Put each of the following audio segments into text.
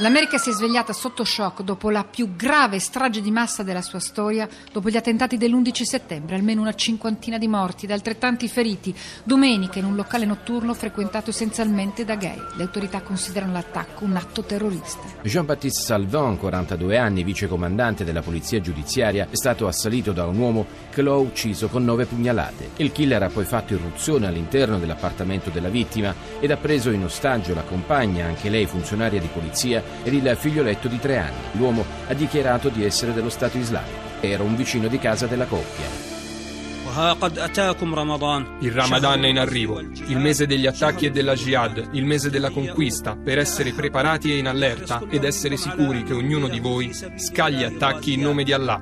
L'America si è svegliata sotto shock dopo la più grave strage di massa della sua storia, dopo gli attentati dell'11 settembre, almeno una cinquantina di morti ed altrettanti feriti, domenica in un locale notturno frequentato essenzialmente da gay. Le autorità considerano l'attacco un atto terrorista. Jean-Baptiste Salvin, 42 anni, vicecomandante della polizia giudiziaria, è stato assalito da un uomo che lo ha ucciso con nove pugnalate. Il killer ha poi fatto irruzione all'interno dell'appartamento della vittima ed ha preso in ostaggio la compagna, anche lei funzionaria di polizia, ed il figlioletto di tre anni. L'uomo ha dichiarato di essere dello Stato islamico. Era un vicino di casa della coppia. Il Ramadan è in arrivo, il mese degli attacchi e della jihad, il mese della conquista, per essere preparati e in allerta ed essere sicuri che ognuno di voi scagli attacchi in nome di Allah.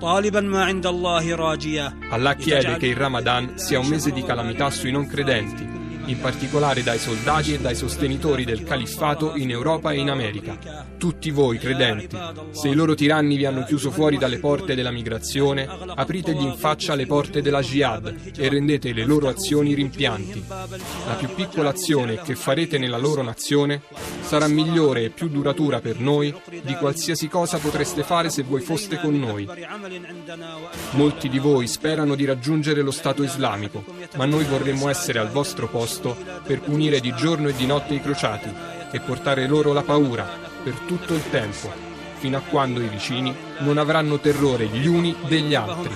Allah chiede che il Ramadan sia un mese di calamità sui non credenti, in particolare dai soldati e dai sostenitori del califfato in Europa e in America. Tutti voi, credenti, se i loro tiranni vi hanno chiuso fuori dalle porte della migrazione, apritegli in faccia le porte della jihad e rendete le loro azioni rimpianti. La più piccola azione che farete nella loro nazione sarà migliore e più duratura per noi di qualsiasi cosa potreste fare se voi foste con noi. Molti di voi sperano di raggiungere lo Stato islamico, ma noi vorremmo essere al vostro posto per punire di giorno e di notte i crociati e portare loro la paura per tutto il tempo, fino a quando i vicini non avranno terrore gli uni degli altri.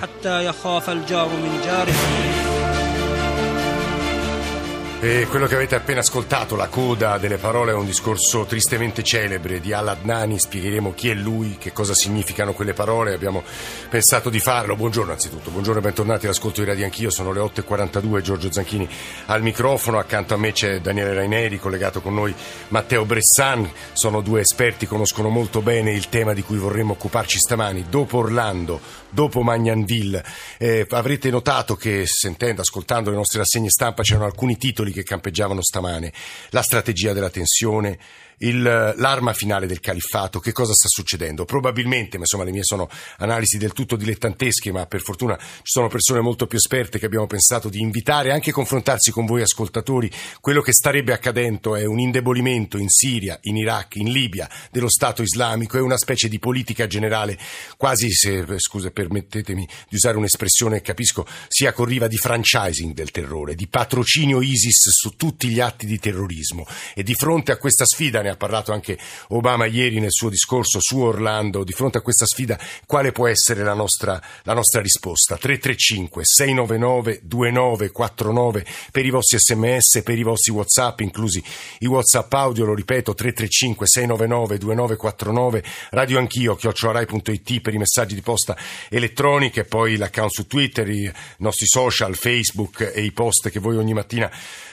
E quello che avete appena ascoltato, la coda delle parole, è un discorso tristemente celebre di Al-Adnani. Spiegheremo chi è lui, che cosa significano quelle parole. Abbiamo pensato di farlo. Buongiorno anzitutto, buongiorno e bentornati all'ascolto di Radio Anch'io. Sono le 8.42, Giorgio Zanchini al microfono. Accanto a me c'è Daniele Raineri, collegato con noi Matteo Bressan. Sono due esperti, conoscono molto bene il tema di cui vorremmo occuparci stamani. Dopo Orlando, dopo Magnanville, eh, avrete notato che sentendo, ascoltando le nostre rassegne stampa c'erano alcuni titoli che campeggiavano stamane, la strategia della tensione, il, l'arma finale del califfato, che cosa sta succedendo? Probabilmente, ma insomma le mie sono analisi del tutto dilettantesche, ma per fortuna ci sono persone molto più esperte che abbiamo pensato di invitare, anche confrontarsi con voi ascoltatori. Quello che starebbe accadendo è un indebolimento in Siria, in Iraq, in Libia dello Stato islamico, è una specie di politica generale, quasi se, scusa, permettetemi di usare un'espressione che capisco, sia corriva di franchising del terrore, di patrocinio ISIS su tutti gli atti di terrorismo. E di fronte a questa sfida ne ha parlato anche Obama ieri nel suo discorso su Orlando, di fronte a questa sfida quale può essere la nostra, la nostra risposta? 335 699 2949 per i vostri sms, per i vostri whatsapp, inclusi i whatsapp audio, lo ripeto 335 699 2949 radio anch'io, chiocciorai.it per i messaggi di posta elettronica e poi l'account su Twitter, i nostri social, Facebook e i post che voi ogni mattina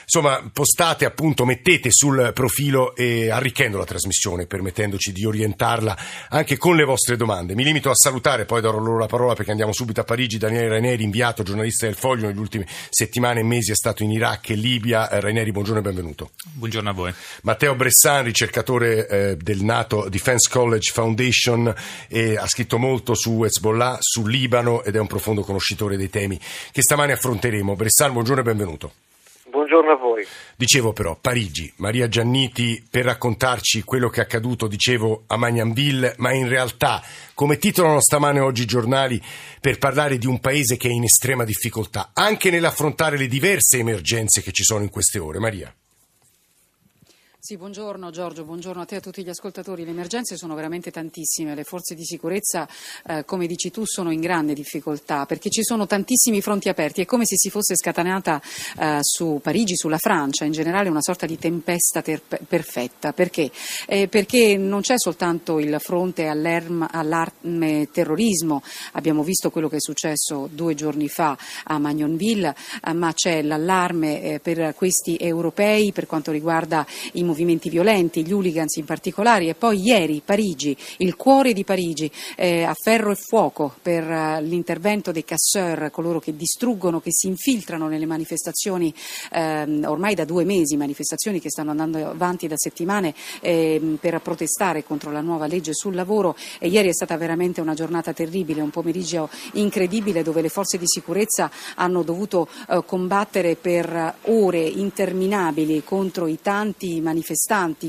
Insomma, postate appunto, mettete sul profilo e arricchendo la trasmissione, permettendoci di orientarla anche con le vostre domande. Mi limito a salutare, poi darò loro la parola perché andiamo subito a Parigi. Daniele Raineri, inviato giornalista del Foglio, negli ultimi settimane e mesi è stato in Iraq e Libia. Eh, Raineri, buongiorno e benvenuto. Buongiorno a voi. Matteo Bressan, ricercatore eh, del NATO Defense College Foundation, e ha scritto molto su Hezbollah, sul Libano ed è un profondo conoscitore dei temi che stamane affronteremo. Bressan, buongiorno e benvenuto. Buongiorno a voi. Dicevo però, Parigi, Maria Gianniti per raccontarci quello che è accaduto, dicevo, a Magnanville, ma in realtà, come titolano stamane oggi i giornali, per parlare di un paese che è in estrema difficoltà, anche nell'affrontare le diverse emergenze che ci sono in queste ore. Maria. Sì, buongiorno Giorgio, buongiorno a te e a tutti gli ascoltatori. Le emergenze sono veramente tantissime, le forze di sicurezza, eh, come dici tu, sono in grande difficoltà perché ci sono tantissimi fronti aperti. È come se si fosse scatenata eh, su Parigi, sulla Francia, in generale una sorta di tempesta ter- perfetta. Perché? Eh, perché non c'è soltanto il fronte all'arme terrorismo, abbiamo visto quello che è successo due giorni fa a Magnonville, eh, ma c'è l'allarme eh, per questi europei per quanto riguarda i movimenti movimenti violenti, gli hooligans in particolare, e poi ieri Parigi, il cuore di Parigi, eh, a ferro e fuoco per uh, l'intervento dei casseur, coloro che distruggono, che si infiltrano nelle manifestazioni ehm, ormai da due mesi, manifestazioni che stanno andando avanti da settimane ehm, per protestare contro la nuova legge sul lavoro. E ieri è stata veramente una giornata terribile, un pomeriggio incredibile dove le forze di sicurezza hanno dovuto eh, combattere per ore interminabili contro i tanti manifestanti,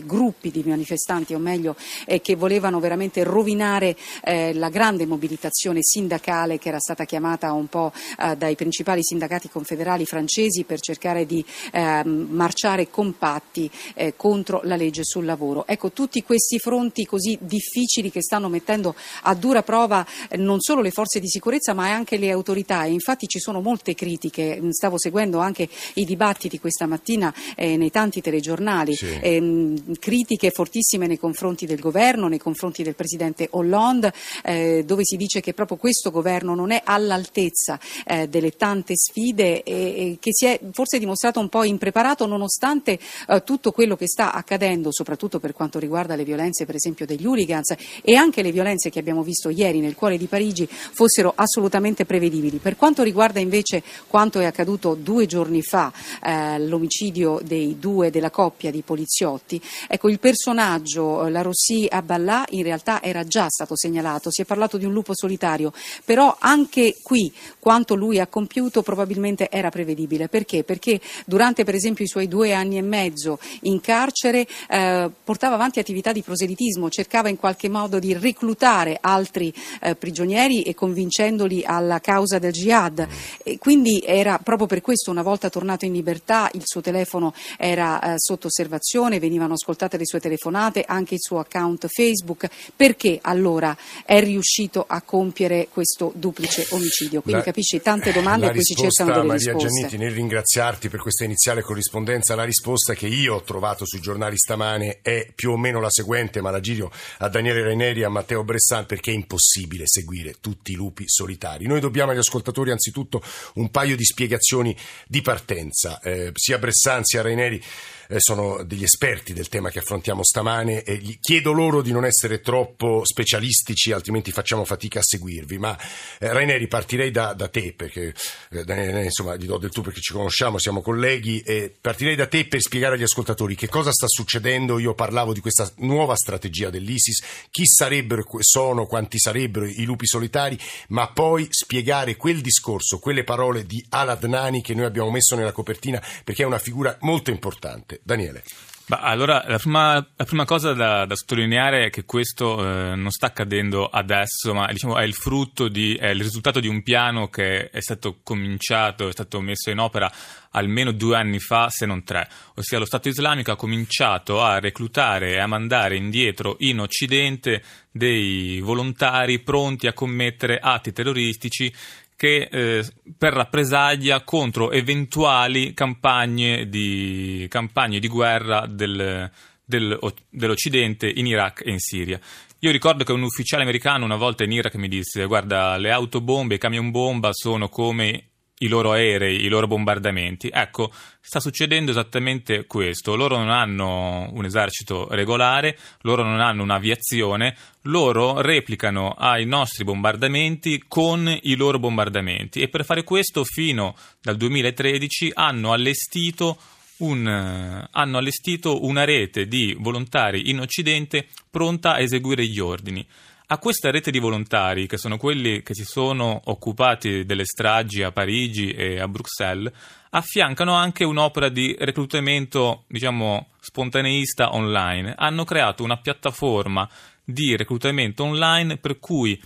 gruppi di manifestanti o meglio eh, che volevano veramente rovinare eh, la grande mobilitazione sindacale che era stata chiamata un po' eh, dai principali sindacati confederali francesi per cercare di ehm, marciare compatti eh, contro la legge sul lavoro. Ecco, tutti questi fronti così difficili che stanno mettendo a dura prova eh, non solo le forze di sicurezza ma anche le autorità e infatti ci sono molte critiche, stavo seguendo anche i dibattiti questa mattina eh, nei tanti telegiornali, sì. Ehm, critiche fortissime nei confronti del governo, nei confronti del Presidente Hollande, eh, dove si dice che proprio questo governo non è all'altezza eh, delle tante sfide e, e, che si è forse dimostrato un po' impreparato nonostante eh, tutto quello che sta accadendo, soprattutto per quanto riguarda le violenze per esempio degli hooligans e anche le violenze che abbiamo visto ieri nel cuore di Parigi fossero assolutamente prevedibili. Per quanto riguarda invece quanto è accaduto due giorni fa, eh, l'omicidio dei due della coppia di poliziotti, ecco il personaggio, eh, la Rossi Abbalà, in realtà era già stato segnalato, si è parlato di un lupo solitario, però anche qui quanto lui ha compiuto probabilmente era prevedibile. Perché? Perché durante per esempio i suoi due anni e mezzo in carcere eh, portava avanti attività di proselitismo, cercava in qualche modo di reclutare altri eh, prigionieri e convincendoli alla causa del jihad. E quindi era proprio per questo, una volta tornato in libertà, il suo telefono era eh, sotto osservazione, venivano ascoltate le sue telefonate, anche il suo account Facebook. Perché allora è riuscito a compiere questo duplice omicidio? Quindi la, capisci tante domande a cui si cercano delle Maria risposte. Maria Giannitti, nel ringraziarti per questa iniziale corrispondenza, la risposta che io ho trovato sui giornali stamane è più o meno la seguente, ma la giro a Daniele Raineri e a Matteo Bressan perché è impossibile seguire tutti i lupi solitari. Noi dobbiamo agli ascoltatori anzitutto un paio di spiegazioni di partenza. Eh, sia Bressan sia Raineri eh, sono degli esperti del tema che affrontiamo stamane e chiedo loro di non essere troppo specialistici, altrimenti facciamo fatica a seguirvi. Ma eh, Raineri, partirei da, da te, perché eh, insomma, gli do del tu perché ci conosciamo, siamo colleghi, e partirei da te per spiegare agli ascoltatori che cosa sta succedendo. Io parlavo di questa nuova strategia dell'ISIS, chi sarebbero, sono, quanti sarebbero i lupi solitari, ma poi spiegare quel discorso, quelle parole di Al-Adnani che noi abbiamo messo nella copertina perché è una figura molto importante. Daniele. Bah, allora, la prima, la prima cosa da, da, sottolineare è che questo eh, non sta accadendo adesso, ma diciamo, è il frutto di, è il risultato di un piano che è stato cominciato, è stato messo in opera almeno due anni fa, se non tre. Ossia, lo Stato islamico ha cominciato a reclutare e a mandare indietro in Occidente dei volontari pronti a commettere atti terroristici che eh, per rappresaglia contro eventuali campagne di, campagne di guerra del, del, dell'Occidente in Iraq e in Siria. Io ricordo che un ufficiale americano una volta in Iraq mi disse: Guarda, le autobombe, i camion bomba sono come i loro aerei, i loro bombardamenti. Ecco, sta succedendo esattamente questo. Loro non hanno un esercito regolare, loro non hanno un'aviazione, loro replicano ai nostri bombardamenti con i loro bombardamenti e per fare questo fino dal 2013 hanno allestito un, hanno allestito una rete di volontari in Occidente pronta a eseguire gli ordini. A questa rete di volontari, che sono quelli che si sono occupati delle stragi a Parigi e a Bruxelles, affiancano anche un'opera di reclutamento, diciamo, spontaneista online. Hanno creato una piattaforma di reclutamento online per cui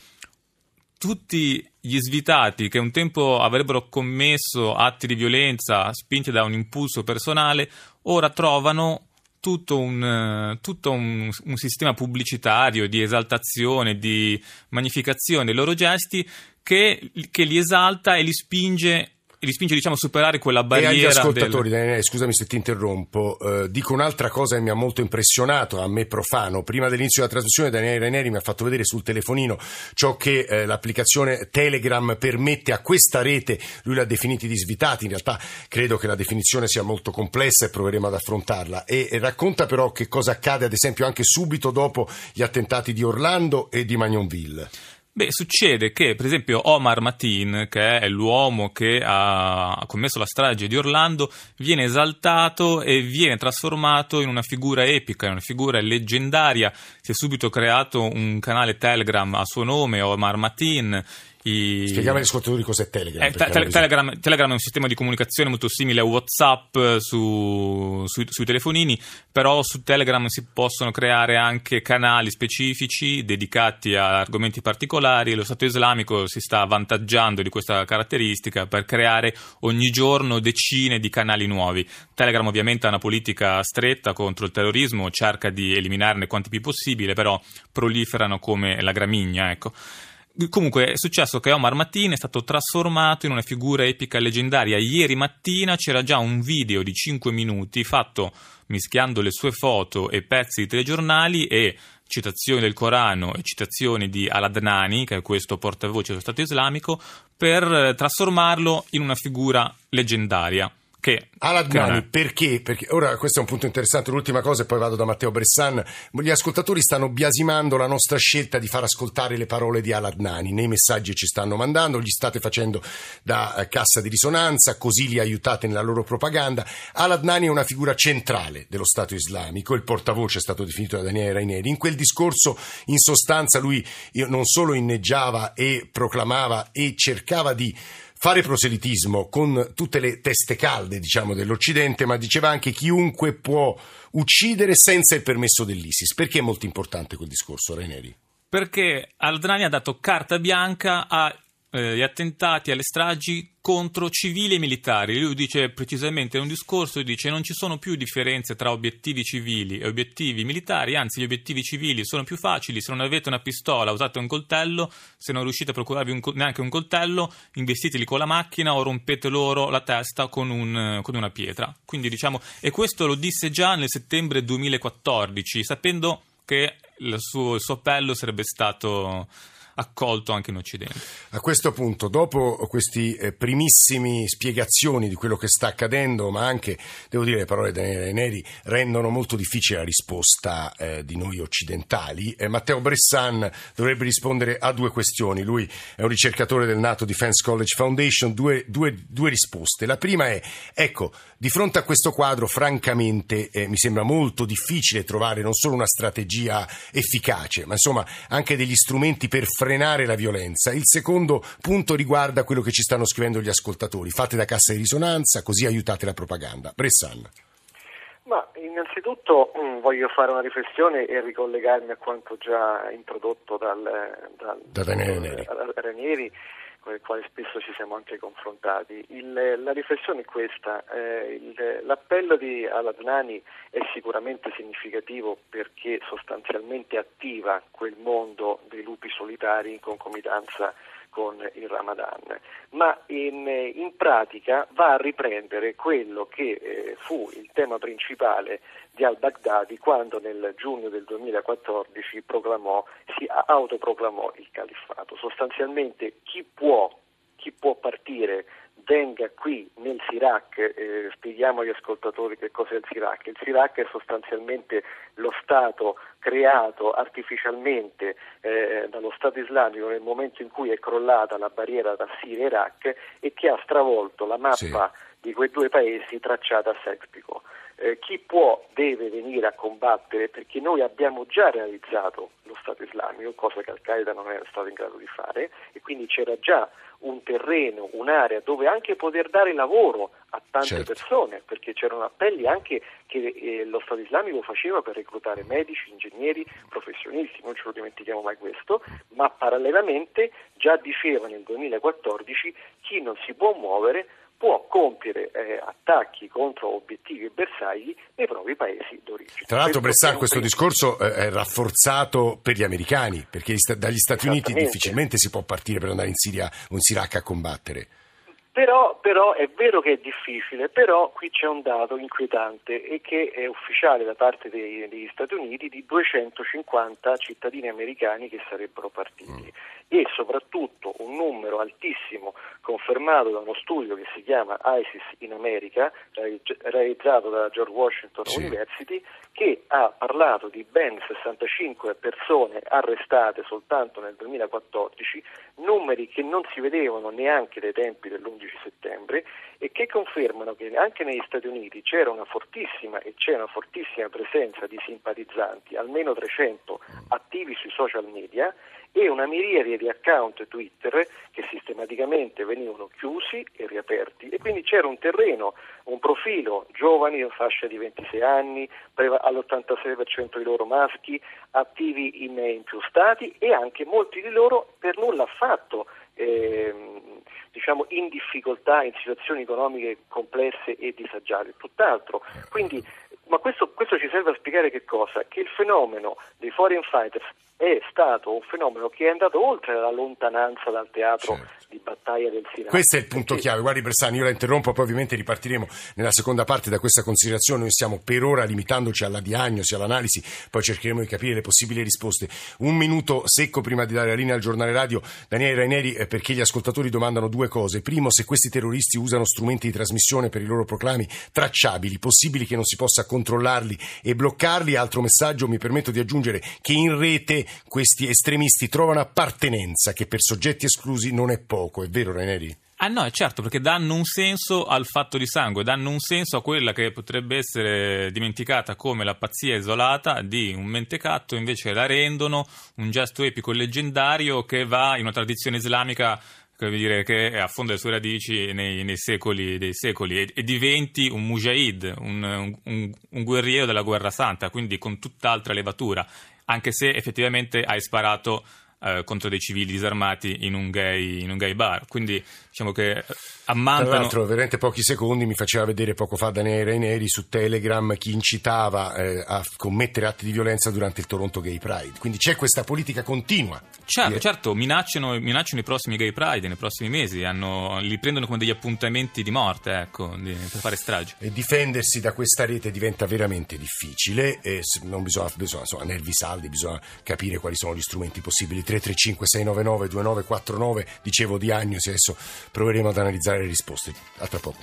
tutti gli svitati che un tempo avrebbero commesso atti di violenza spinti da un impulso personale, ora trovano tutto un, eh, tutto un, un sistema pubblicitario di esaltazione, di magnificazione dei loro gesti che, che li esalta e li spinge li spinge diciamo, a superare quella E barriera. agli ascoltatori, del... Daniele, scusami se ti interrompo, eh, dico un'altra cosa che mi ha molto impressionato, a me profano. Prima dell'inizio della trasmissione Daniele Raineri mi ha fatto vedere sul telefonino ciò che eh, l'applicazione Telegram permette a questa rete, lui l'ha definiti disvitati, in realtà credo che la definizione sia molto complessa e proveremo ad affrontarla. E, e racconta però che cosa accade ad esempio anche subito dopo gli attentati di Orlando e di Magnonville. Beh, succede che, per esempio, Omar Matin, che è l'uomo che ha commesso la strage di Orlando, viene esaltato e viene trasformato in una figura epica, in una figura leggendaria. Si è subito creato un canale Telegram a suo nome, Omar Matin. I... Spieghiamo agli ascoltatori cos'è Telegram. Eh, te- bisogno- Telegram, Telegram è un sistema di comunicazione molto simile a WhatsApp eh, su- sui, sui telefonini, però su Telegram si possono creare anche canali specifici dedicati a argomenti particolari e lo Stato islamico si sta avvantaggiando di questa caratteristica per creare ogni giorno decine di canali nuovi. Telegram ovviamente ha una politica stretta contro il terrorismo, cerca di eliminarne quanti più possibile, però proliferano come la gramigna, ecco. Comunque è successo che Omar Matin è stato trasformato in una figura epica e leggendaria. Ieri mattina c'era già un video di 5 minuti fatto mischiando le sue foto e pezzi di telegiornali e citazioni del Corano e citazioni di Al-Adnani, che è questo portavoce dello Stato islamico, per trasformarlo in una figura leggendaria. Che, Alad che non Nani, è. perché? Perché ora questo è un punto interessante, l'ultima cosa e poi vado da Matteo Bressan. Gli ascoltatori stanno biasimando la nostra scelta di far ascoltare le parole di Alad Nani nei messaggi che ci stanno mandando, gli state facendo da eh, cassa di risonanza, così li aiutate nella loro propaganda. Alad Nani è una figura centrale dello Stato islamico, il portavoce è stato definito da Daniele Raineri. In quel discorso, in sostanza, lui non solo inneggiava e proclamava e cercava di fare proselitismo con tutte le teste calde, diciamo, dell'Occidente, ma diceva anche chiunque può uccidere senza il permesso dell'ISIS. Perché è molto importante quel discorso, Raineri? Perché Al-Drani ha dato carta bianca agli attentati, alle stragi contro civili e militari. Lui dice precisamente in un discorso, dice non ci sono più differenze tra obiettivi civili e obiettivi militari, anzi gli obiettivi civili sono più facili, se non avete una pistola usate un coltello, se non riuscite a procurarvi un neanche un coltello, investiteli con la macchina o rompete loro la testa con, un- con una pietra. Quindi diciamo, e questo lo disse già nel settembre 2014, sapendo che il suo, il suo appello sarebbe stato accolto anche in Occidente. A questo punto, dopo queste eh, primissime spiegazioni di quello che sta accadendo, ma anche, devo dire, le parole di Daniele Raineri rendono molto difficile la risposta eh, di noi occidentali, eh, Matteo Bressan dovrebbe rispondere a due questioni. Lui è un ricercatore del NATO Defense College Foundation, due, due- due risposte. La prima è, ecco, di fronte a questo quadro, francamente, eh, mi sembra molto difficile trovare non solo una strategia efficace, ma insomma anche degli strumenti per frenare la violenza. Il secondo punto riguarda quello che ci stanno scrivendo gli ascoltatori. Fate da cassa di risonanza, così aiutate la propaganda. Bressan. Ma innanzitutto mh, voglio fare una riflessione e ricollegarmi a quanto già introdotto dal, dal Da dal Ranieri, con il quale spesso ci siamo anche confrontati. Il- la riflessione è questa, eh, il- l'appello di Al-Adnani è sicuramente significativo perché sostanzialmente attiva quel mondo dei lupi solitari in concomitanza con il Ramadan, ma in, in pratica va a riprendere quello che eh, fu il tema principale di al-Baghdadi quando nel giugno del 2014 proclamò, si autoproclamò il califfato. Sostanzialmente chi può, chi può partire venga qui nel Sirac, eh, spieghiamo agli ascoltatori che cos'è il Sirac. Il Sirac è sostanzialmente lo Stato creato artificialmente eh, dallo Stato islamico nel momento in cui è crollata la barriera tra Siria e Iraq e che ha stravolto la mappa Sì. di quei due paesi tracciata a Sexpico. Eh, chi può deve venire a combattere perché noi abbiamo già realizzato lo Stato islamico, cosa che Al-Qaeda non era stato in grado di fare, e quindi c'era già un terreno, un'area dove anche poter dare lavoro a tante Certo. persone, perché c'erano appelli anche che eh, lo Stato islamico faceva per reclutare medici, ingegneri, professionisti, non ce lo dimentichiamo mai questo, ma parallelamente già diceva nel 2014 chi non si può muovere può compiere eh, attacchi contro obiettivi e bersagli nei propri paesi d'origine. Tra l'altro, un questo discorso eh, è rafforzato per gli americani, perché dagli Stati Uniti difficilmente si può partire per andare in Siria o in Iraq a combattere. Però, però, è vero che è difficile, però qui c'è un dato inquietante e che è ufficiale da parte dei, degli Stati Uniti di 250 cittadini americani che sarebbero partiti mm. E soprattutto un numero altissimo confermato da uno studio che si chiama ISIS in America, realizzato da George Washington sì. University, che ha parlato di ben 65 persone arrestate soltanto nel 2014, numeri che non si vedevano neanche dai tempi dell'11 11 settembre e che confermano che anche negli Stati Uniti c'era una fortissima e c'è una fortissima presenza di simpatizzanti, almeno 300 attivi sui social media e una miriade di account Twitter che sistematicamente venivano chiusi e riaperti. E quindi c'era un terreno, un profilo giovani in fascia di 26 anni, all'86% di loro maschi, attivi in, in più stati e anche molti di loro per nulla affatto eh, diciamo, in difficoltà, in situazioni economiche complesse e disagiate, tutt'altro. Quindi, ma questo, questo ci serve a spiegare che cosa? Che il fenomeno dei foreign fighters è stato un fenomeno che è andato oltre la lontananza dal teatro certo. di battaglia del Sinai. Questo è il punto Perché... chiave. Guardi Bersani, io la interrompo, poi ovviamente ripartiremo nella seconda parte da questa considerazione. Noi stiamo per ora limitandoci alla diagnosi, all'analisi, poi cercheremo di capire le possibili risposte. Un minuto secco prima di dare la linea al giornale radio. Daniele Raineri, eh, perché gli ascoltatori domandano due cose. Primo, se questi terroristi usano strumenti di trasmissione per i loro proclami tracciabili, possibili che non si possa controllarli e bloccarli. Altro messaggio, mi permetto di aggiungere che in rete questi estremisti trovano appartenenza, che per soggetti esclusi non è poco, è vero Raineri? Ah no, è certo, perché danno un senso al fatto di sangue, danno un senso a quella che potrebbe essere dimenticata come la pazzia isolata di un mentecatto, invece la rendono un gesto epico leggendario che va in una tradizione islamica dire, che affonda le sue radici nei, nei secoli dei secoli e, e, diventi un mujahid, un, un, un guerriero della guerra santa, quindi con tutt'altra levatura anche se effettivamente hai sparato eh, contro dei civili disarmati in un gay, in un gay bar. Quindi diciamo che ammantano... Tra l'altro, veramente pochi secondi mi faceva vedere poco fa Daniele Raineri su Telegram chi incitava eh, a commettere atti di violenza durante il Toronto Gay Pride. Quindi c'è questa politica continua. Certo, certo, minacciano, minacciano, i prossimi Gay Pride nei prossimi mesi, hanno, li prendono come degli appuntamenti di morte, ecco, di, per fare stragi. E difendersi da questa rete diventa veramente difficile e non bisogna, bisogna insomma, nervi saldi, bisogna capire quali sono gli strumenti possibili. 335 699 2949, dicevo diagnosi, adesso proveremo ad analizzare dare risposte. A tra poco.